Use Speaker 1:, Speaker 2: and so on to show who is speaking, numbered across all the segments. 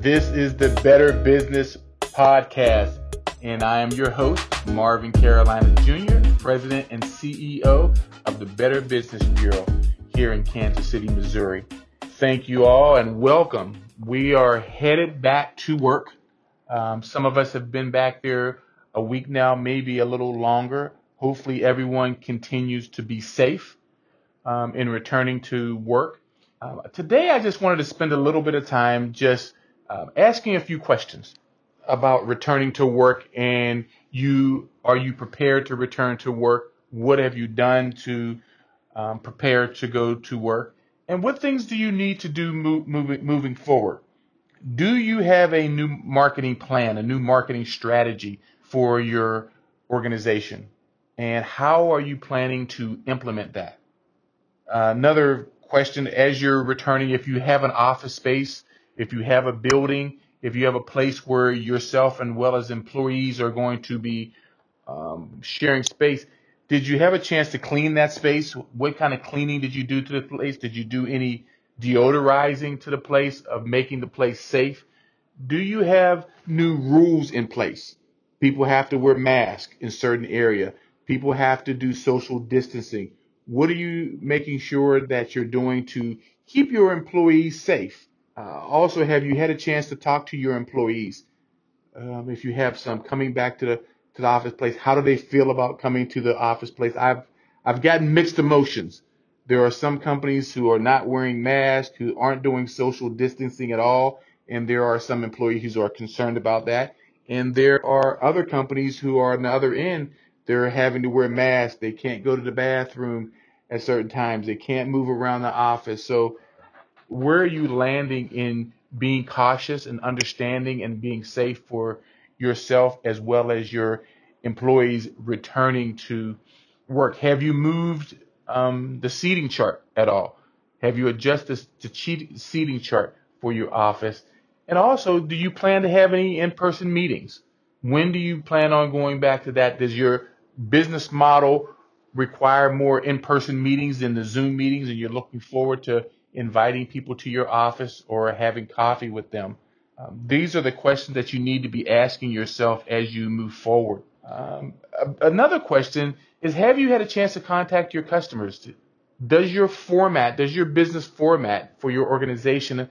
Speaker 1: This is the Better Business Podcast, and I am your host, Marvin Carolina Jr., President and CEO of the Better Business Bureau here in Kansas City, Missouri. Thank you all and welcome. We are headed back to work. Um, some of us have been back there a week now, maybe a little longer. Hopefully, everyone continues to be safe um, in returning to work. Uh, today, I just wanted to spend a little bit of time just uh, asking a few questions about returning to work and you are you prepared to return to work? What have you done to um, prepare to go to work? And what things do you need to do move, moving moving forward? Do you have a new marketing plan, a new marketing strategy for your organization? And how are you planning to implement that? Uh, another question as you're returning, if you have an office space, if you have a building, if you have a place where yourself and well as employees are going to be um, sharing space, did you have a chance to clean that space? What kind of cleaning did you do to the place? Did you do any deodorizing to the place of making the place safe? Do you have new rules in place? People have to wear masks in certain area. People have to do social distancing. What are you making sure that you're doing to keep your employees safe? Uh, also, have you had a chance to talk to your employees? Um, if you have some coming back to the to the office place, how do they feel about coming to the office place? I've I've gotten mixed emotions. There are some companies who are not wearing masks, who aren't doing social distancing at all, and there are some employees who are concerned about that. And there are other companies who are on the other end. They're having to wear masks. They can't go to the bathroom at certain times. They can't move around the office. So where are you landing in being cautious and understanding and being safe for yourself as well as your employees returning to work? Have you moved um, the seating chart at all? Have you adjusted the seating chart for your office? And also, do you plan to have any in-person meetings? When do you plan on going back to that? Does your business model require more in-person meetings than the Zoom meetings and you're looking forward to inviting people to your office or having coffee with them? Um, these are the questions that you need to be asking yourself as you move forward. Um, another question is Have you had a chance to contact your customers? Does your format, does your business format for your organization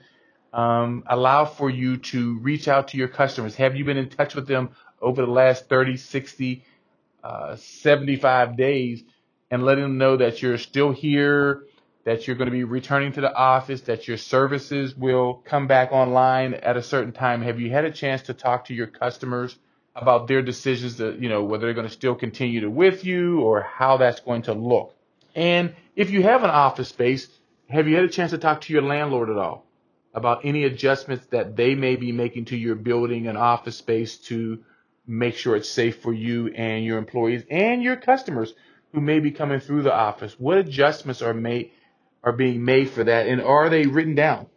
Speaker 1: um, allow for you to reach out to your customers? Have you been in touch with them over the last 30, 60, uh, 75 days and letting them know that you're still here, that you're going to be returning to the office, that your services will come back online at a certain time. Have you had a chance to talk to your customers about their decisions that, you know, whether they're going to still continue to with you or how that's going to look? And if you have an office space, have you had a chance to talk to your landlord at all about any adjustments that they may be making to your building and office space to make sure it's safe for you and your employees and your customers who may be coming through the office? What adjustments are made are being made for that, and are they written down?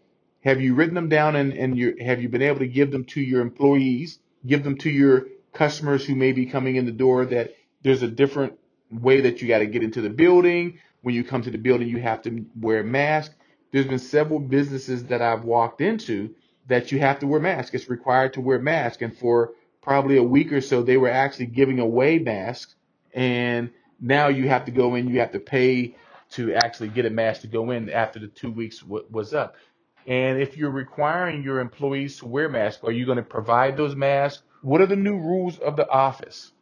Speaker 1: Have you written them down, and and you have you been able to give them to your employees, give them to your customers who may be coming in the door? That there's a different way that you got to get into the building. When you come to the building, you have to wear a mask. There's been several businesses that I've walked into that you have to wear masks. It's required to wear mask, and for probably a week or so, they were actually giving away masks, and now you have to go in, you have to pay to actually get a mask to go in after the two weeks w- was up. And if you're requiring your employees to wear masks, are you going to provide those masks? What are the new rules of the office?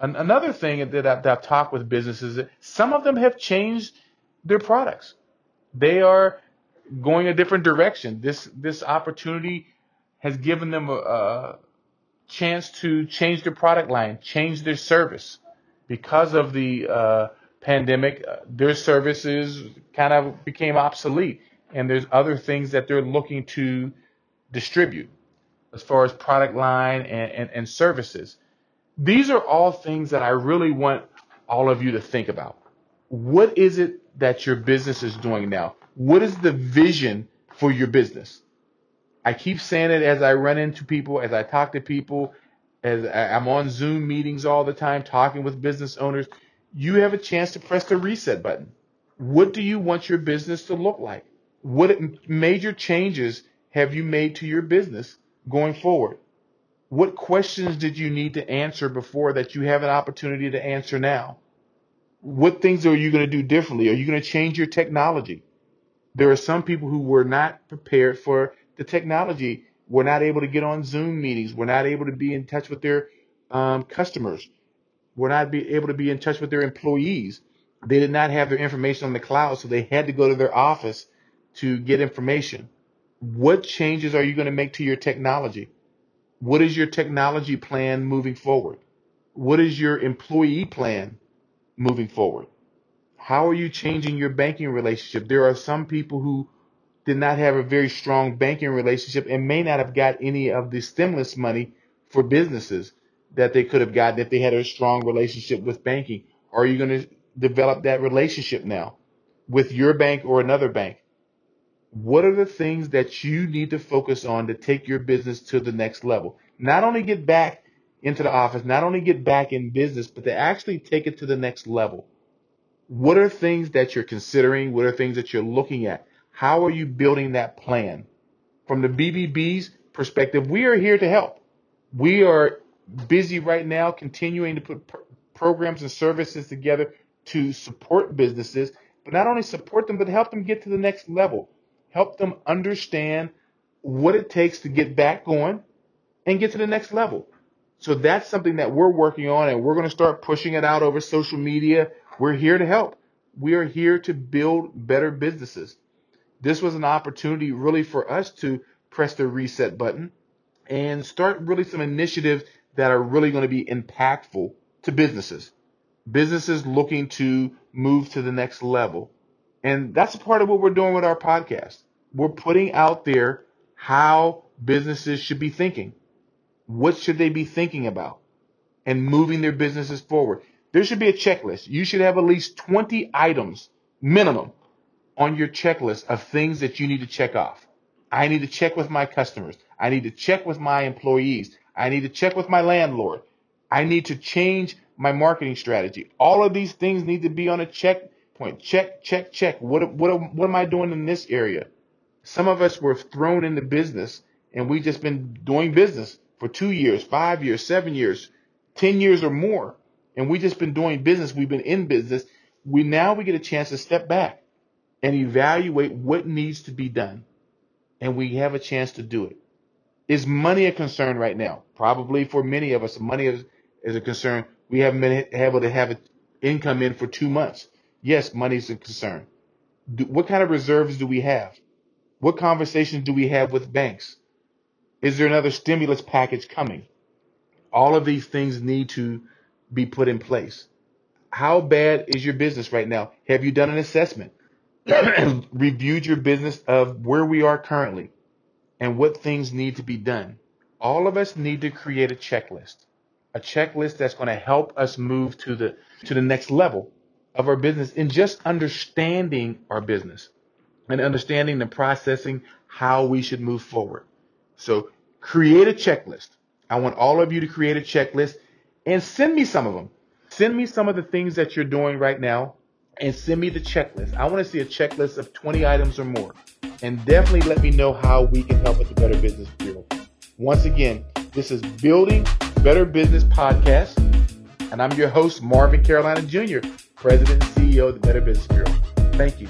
Speaker 1: An- another thing that, I, that I've talked with businesses, some of them have changed their products. They are going a different direction. This this opportunity has given them a, a chance to change their product line, change their service because of the uh, pandemic, uh, their services kind of became obsolete, and there's other things that they're looking to distribute as far as product line and, and, and services. These are all things that I really want all of you to think about. What is it that your business is doing now? What is the vision for your business? I keep saying it as I run into people, as I talk to people, as I'm on Zoom meetings all the time, talking with business owners, you have a chance to press the reset button. What do you want your business to look like? What major changes have you made to your business going forward? What questions did you need to answer before that you have an opportunity to answer now? What things are you going to do differently? Are you going to change your technology? There are some people who were not prepared for the technology, were not able to get on Zoom meetings, were not able to be in touch with their um, customers, were not be able to be in touch with their employees. They did not have their information on the cloud, so they had to go to their office to get information. What changes are you going to make to your technology? What is your technology plan moving forward? What is your employee plan moving forward? How are you changing your banking relationship? There are some people who did not have a very strong banking relationship and may not have got any of the stimulus money for businesses that they could have gotten if they had a strong relationship with banking. Are you going to develop that relationship now with your bank or another bank? What are the things that you need to focus on to take your business to the next level? Not only get back into the office, not only get back in business, but to actually take it to the next level. What are things that you're considering? What are things that you're looking at? How are you building that plan? From the BBB's perspective, we are here to help. We are busy right now continuing to put pr- programs and services together to support businesses, but not only support them, but help them get to the next level help them understand what it takes to get back going and get to the next level. So that's something that we're working on and we're going to start pushing it out over social media. We're here to help. We are here to build better businesses. This was an opportunity really for us to press the reset button and start really some initiatives that are really going to be impactful to businesses. Businesses looking to move to the next level. And that's a part of what we're doing with our podcast. We're putting out there how businesses should be thinking. What should they be thinking about? And moving their businesses forward. There should be a checklist. You should have at least 20 items minimum on your checklist of things that you need to check off. I need to check with my customers. I need to check with my employees. I need to check with my landlord. I need to change my marketing strategy. All of these things need to be on a check point. Check, check, check. What, what, what am I doing in this area? Some of us were thrown into business and we've just been doing business for two years, five years, seven years, 10 years or more. And we've just been doing business. We've been in business. We now we get a chance to step back and evaluate what needs to be done. And we have a chance to do it. Is money a concern right now? Probably for many of us, money is, is a concern. We haven't been able to have income in for two months. Yes, money is a concern. Do, what kind of reserves do we have? What conversations do we have with banks? Is there another stimulus package coming? All of these things need to be put in place. How bad is your business right now? Have you done an assessment? Reviewed your business of where we are currently and what things need to be done? All of us need to create a checklist. A checklist that's going to help us move to the to the next level of our business in just understanding our business and understanding and processing how we should move forward. So create a checklist. I want all of you to create a checklist and send me some of them. Send me some of the things that you're doing right now and send me the checklist. I want to see a checklist of 20 items or more. And definitely let me know how we can help with the Better Business Bureau. Once again, this is Building Better Business Podcast, and I'm your host, Marvin Carolina Jr., President and CEO of the Better Business Bureau. Thank you.